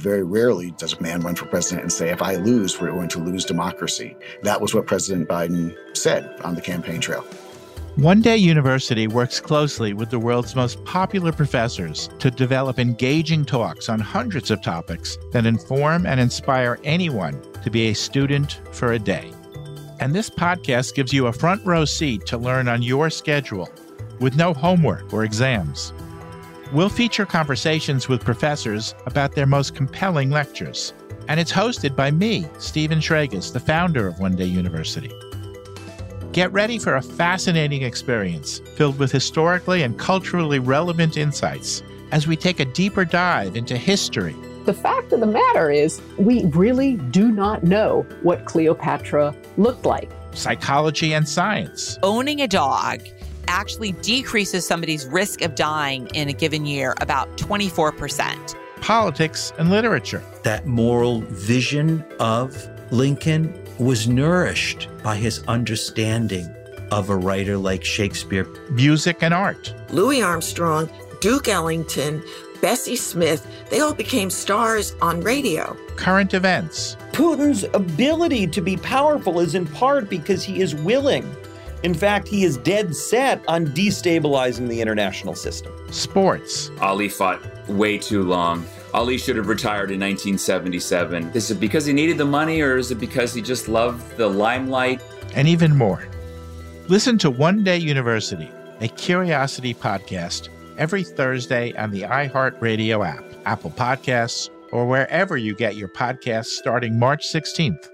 Very rarely does a man run for president and say, if I lose, we're going to lose democracy. That was what President Biden said on the campaign trail. One Day University works closely with the world's most popular professors to develop engaging talks on hundreds of topics that inform and inspire anyone to be a student for a day. And this podcast gives you a front row seat to learn on your schedule with no homework or exams. We'll feature conversations with professors about their most compelling lectures. And it's hosted by me, Steven Schragis, the founder of One Day University. Get ready for a fascinating experience filled with historically and culturally relevant insights as we take a deeper dive into history. The fact of the matter is, we really do not know what Cleopatra looked like. Psychology and science. Owning a dog actually decreases somebody's risk of dying in a given year about 24%. Politics and literature. That moral vision of Lincoln was nourished by his understanding of a writer like Shakespeare. Music and art. Louis Armstrong, Duke Ellington, Bessie Smith, they all became stars on radio. Current events. Putin's ability to be powerful is in part because he is willing in fact, he is dead set on destabilizing the international system. Sports. Ali fought way too long. Ali should have retired in 1977. Is it because he needed the money or is it because he just loved the limelight? And even more. Listen to One Day University, a curiosity podcast, every Thursday on the iHeartRadio app, Apple Podcasts, or wherever you get your podcasts starting March 16th.